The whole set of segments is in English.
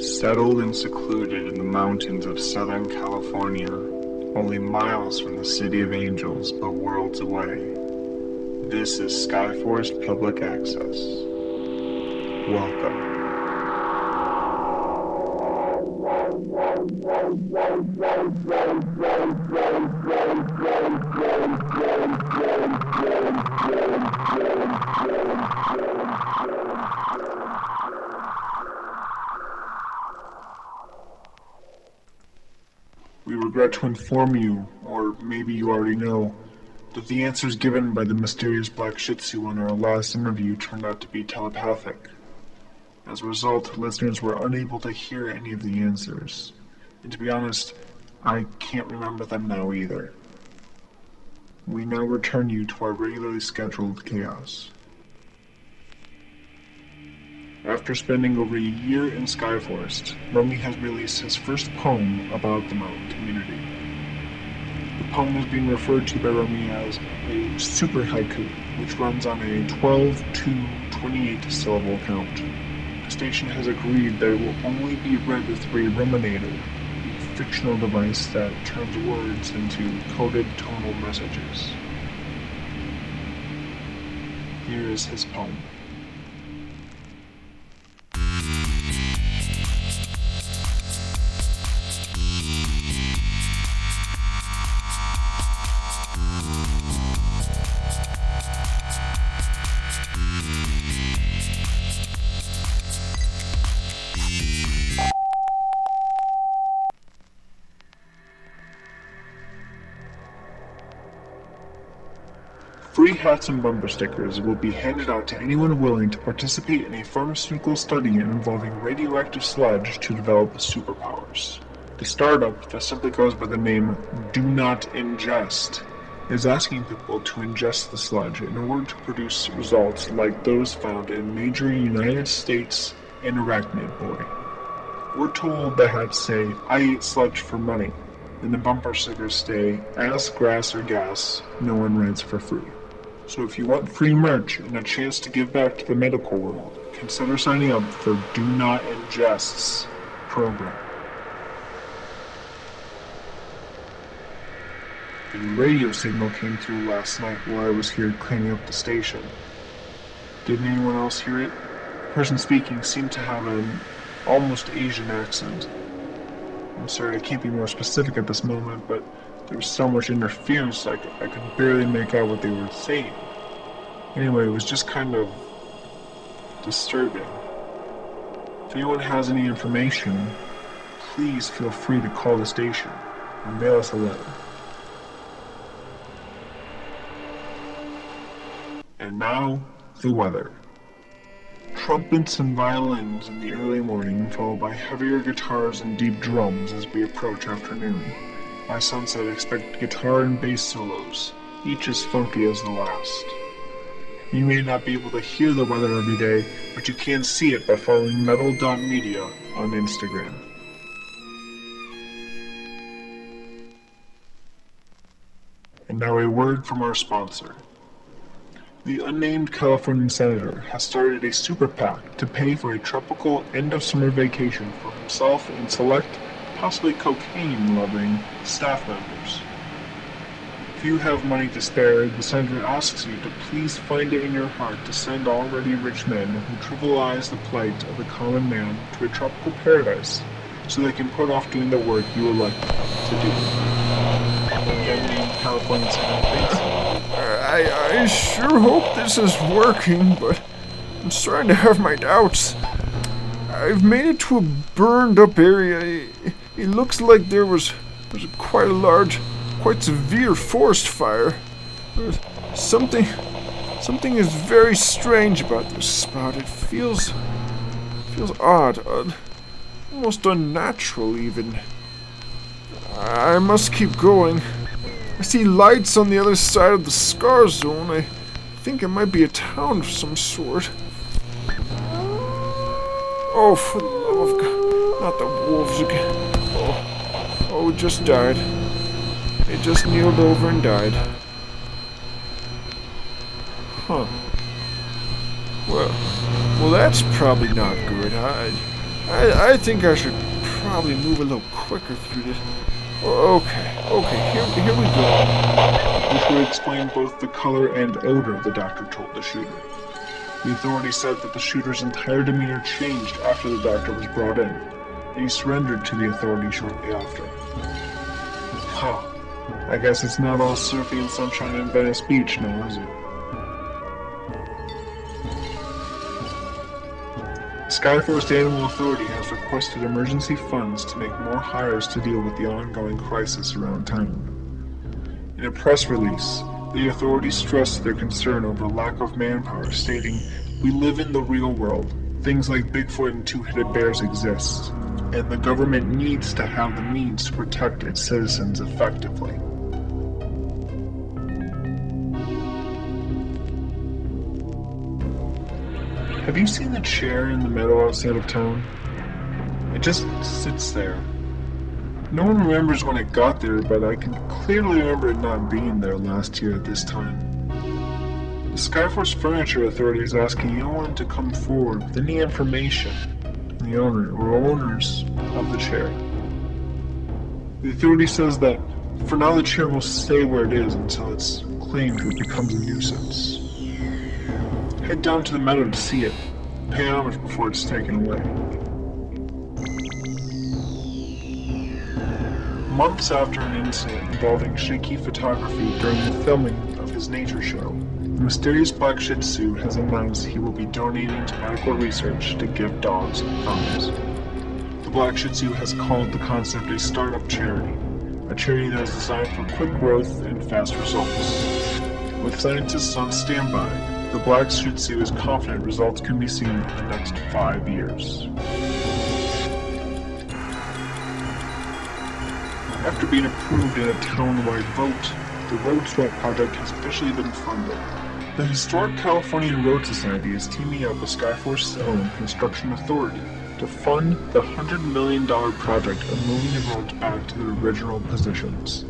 Settled and secluded in the mountains of Southern California, only miles from the City of Angels but worlds away, this is Skyforest Public Access. Welcome. We regret to inform you, or maybe you already know, that the answers given by the mysterious black Shih Tzu on our last interview turned out to be telepathic. As a result, listeners were unable to hear any of the answers. And to be honest, I can't remember them now either. We now return you to our regularly scheduled chaos. After spending over a year in Skyforest, Romy has released his first poem about the mountain community. The poem is being referred to by Romy as a super haiku, which runs on a 12 to 28 syllable count. The station has agreed that it will only be read through a ruminator, a fictional device that turns words into coded tonal messages. Here is his poem. Free hats and bumper stickers will be handed out to anyone willing to participate in a pharmaceutical study involving radioactive sludge to develop superpowers. The startup, that simply goes by the name Do Not Ingest, is asking people to ingest the sludge in order to produce results like those found in major United States and Arachnid Boy. We're told the hats say, I eat sludge for money, and the bumper stickers say, Ask grass, or gas, no one rides for free. So if you want free merch and a chance to give back to the medical world, consider signing up for Do Not Ingest's program. A radio signal came through last night while I was here cleaning up the station. Didn't anyone else hear it? The person speaking seemed to have an almost Asian accent. I'm sorry I can't be more specific at this moment, but there was so much interference I I could barely make out what they were saying. Anyway, it was just kind of disturbing. If anyone has any information, please feel free to call the station or mail us a letter. And now, the weather. Trumpets and violins in the early morning, followed by heavier guitars and deep drums as we approach afternoon. By sunset, expect guitar and bass solos, each as funky as the last. You may not be able to hear the weather every day, but you can see it by following metal.media on Instagram. And now a word from our sponsor. The unnamed Californian senator has started a super PAC to pay for a tropical end of summer vacation for himself and select, possibly cocaine loving, staff members. If you have money to spare, the senator asks you to please find it in your heart to send already rich men who trivialize the plight of the common man to a tropical paradise so they can put off doing the work you would like to do. Senator. Uh, I, I sure hope this is working, but I'm starting to have my doubts. I've made it to a burned up area. It, looks like there was, was quite a large, quite severe forest fire. There's something, something is very strange about this spot. It feels, feels odd, odd almost unnatural even. I must keep going. I see lights on the other side of the scar zone. I think it might be a town of some sort. Oh, for the love of God. Not the wolves again. Oh, oh, it just died. It just kneeled over and died. Huh. Well, well, that's probably not good. I, I, I think I should probably move a little quicker through this. Okay, okay, here, here we go. Which would explain both the color and odor, the doctor told the shooter. The authorities said that the shooter's entire demeanor changed after the doctor was brought in, he surrendered to the authorities shortly after. Huh. I guess it's not all surfy and sunshine in Venice Beach now, is it? Skyforest Animal Authority has requested emergency funds to make more hires to deal with the ongoing crisis around town. In a press release, the authorities stressed their concern over lack of manpower, stating, We live in the real world. Things like Bigfoot and two headed bears exist, and the government needs to have the means to protect its citizens effectively. Have you seen the chair in the meadow outside of town? It just sits there. No one remembers when it got there, but I can clearly remember it not being there last year at this time. The Skyforest Furniture Authority is asking anyone to come forward with any information on the owner or owners of the chair. The authority says that for now the chair will stay where it is until it's claimed or becomes a nuisance. Head down to the meadow to see it. Pay homage before it's taken away. Months after an incident involving shaky photography during the filming his nature show, the mysterious black Shih Tzu has announced he will be donating to medical research to give dogs thumbs. The black Shih Tzu has called the concept a startup charity, a charity that is designed for quick growth and fast results. With scientists on standby, the Black Shih Tzu is confident results can be seen in the next five years. After being approved in a town-wide vote, the Road Swap project has officially been funded. The Historic California Road Society is teaming up with Skyforest's own Construction Authority to fund the $100 million project of moving the roads back to their original positions.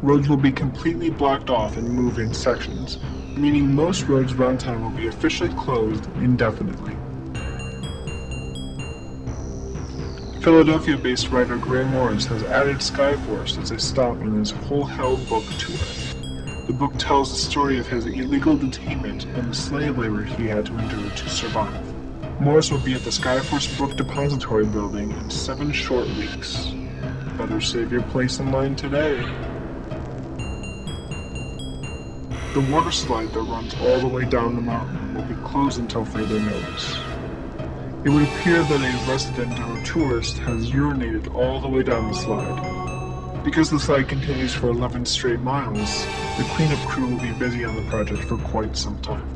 Roads will be completely blocked off and moved in sections, meaning most roads around town will be officially closed indefinitely. Philadelphia-based writer Gray Morris has added Skyforest as a stop in his Whole Hell book tour. The book tells the story of his illegal detainment and the slave labor he had to endure to survive. Morris will be at the Skyforest Book Depository building in seven short weeks. Better save your place in line today. The water slide that runs all the way down the mountain will be closed until further notice. It would appear that a resident or tourist has urinated all the way down the slide. Because the slide continues for 11 straight miles, the cleanup crew will be busy on the project for quite some time.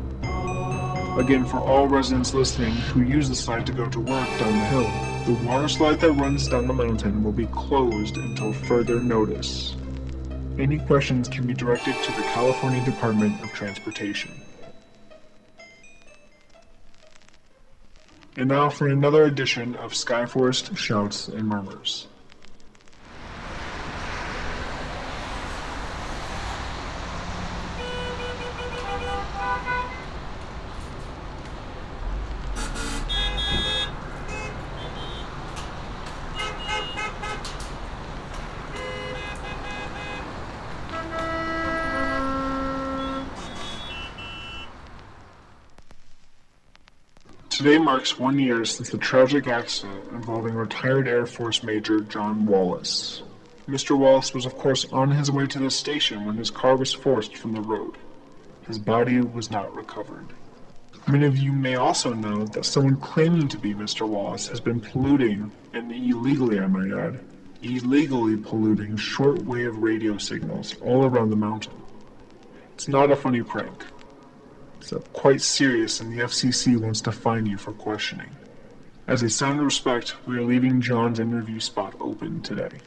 Again, for all residents listening who use the slide to go to work down the hill, the water slide that runs down the mountain will be closed until further notice. Any questions can be directed to the California Department of Transportation. And now for another edition of Skyforest Shouts and Murmurs. Today marks one year since the tragic accident involving retired Air Force Major John Wallace. Mr. Wallace was, of course, on his way to the station when his car was forced from the road. His body was not recovered. Many of you may also know that someone claiming to be Mr. Wallace has been polluting, and illegally, I might add, illegally polluting shortwave radio signals all around the mountain. It's not a funny prank. It's quite serious, and the FCC wants to fine you for questioning. As a sign of respect, we are leaving John's interview spot open today.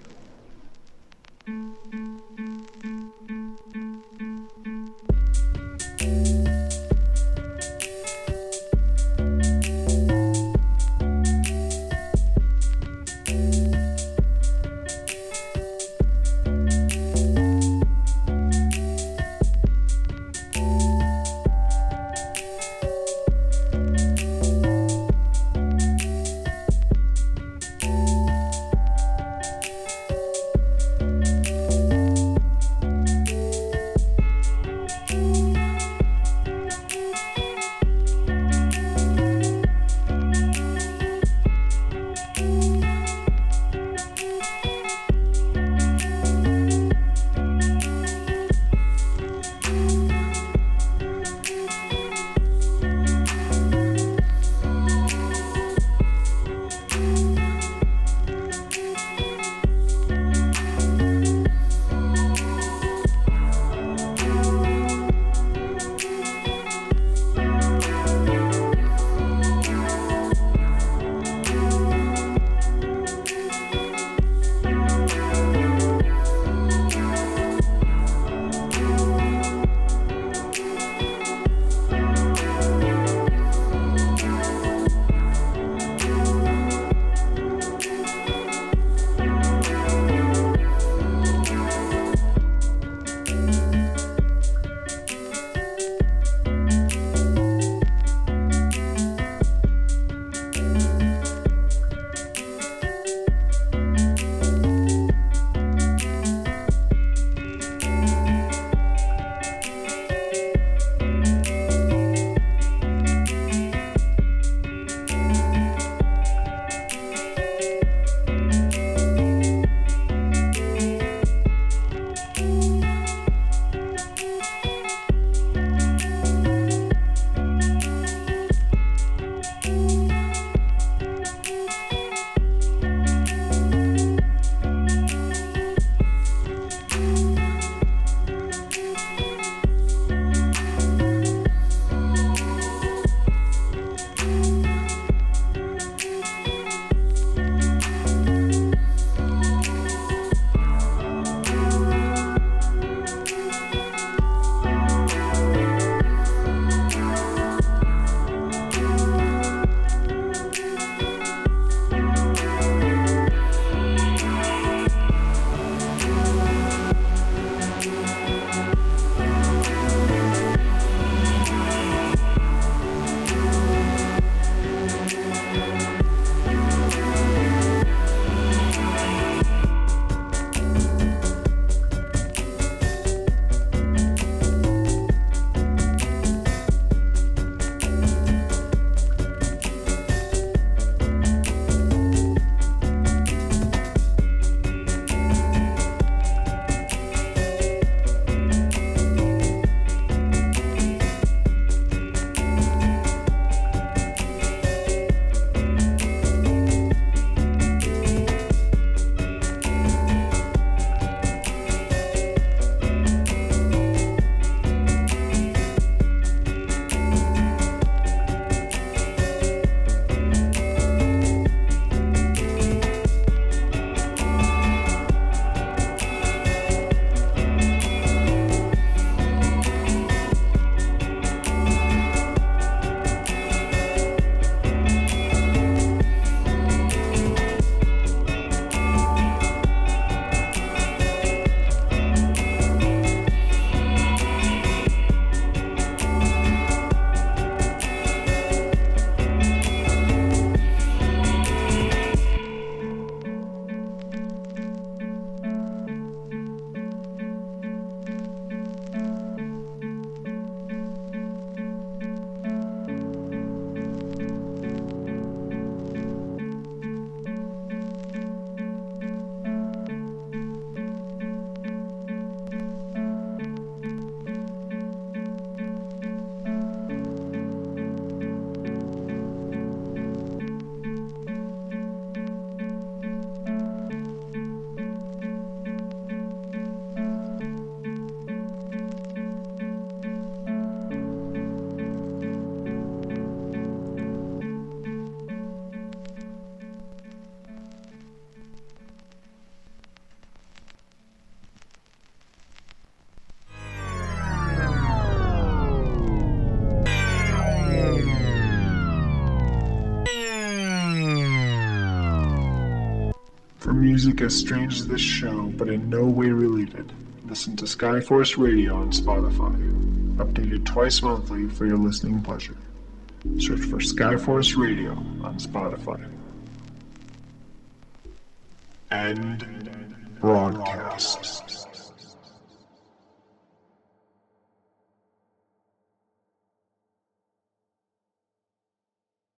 Music as strange as this show, but in no way related, listen to Skyforest Radio on Spotify, updated twice monthly for your listening pleasure. Search for Skyforest Radio on Spotify. And broadcast.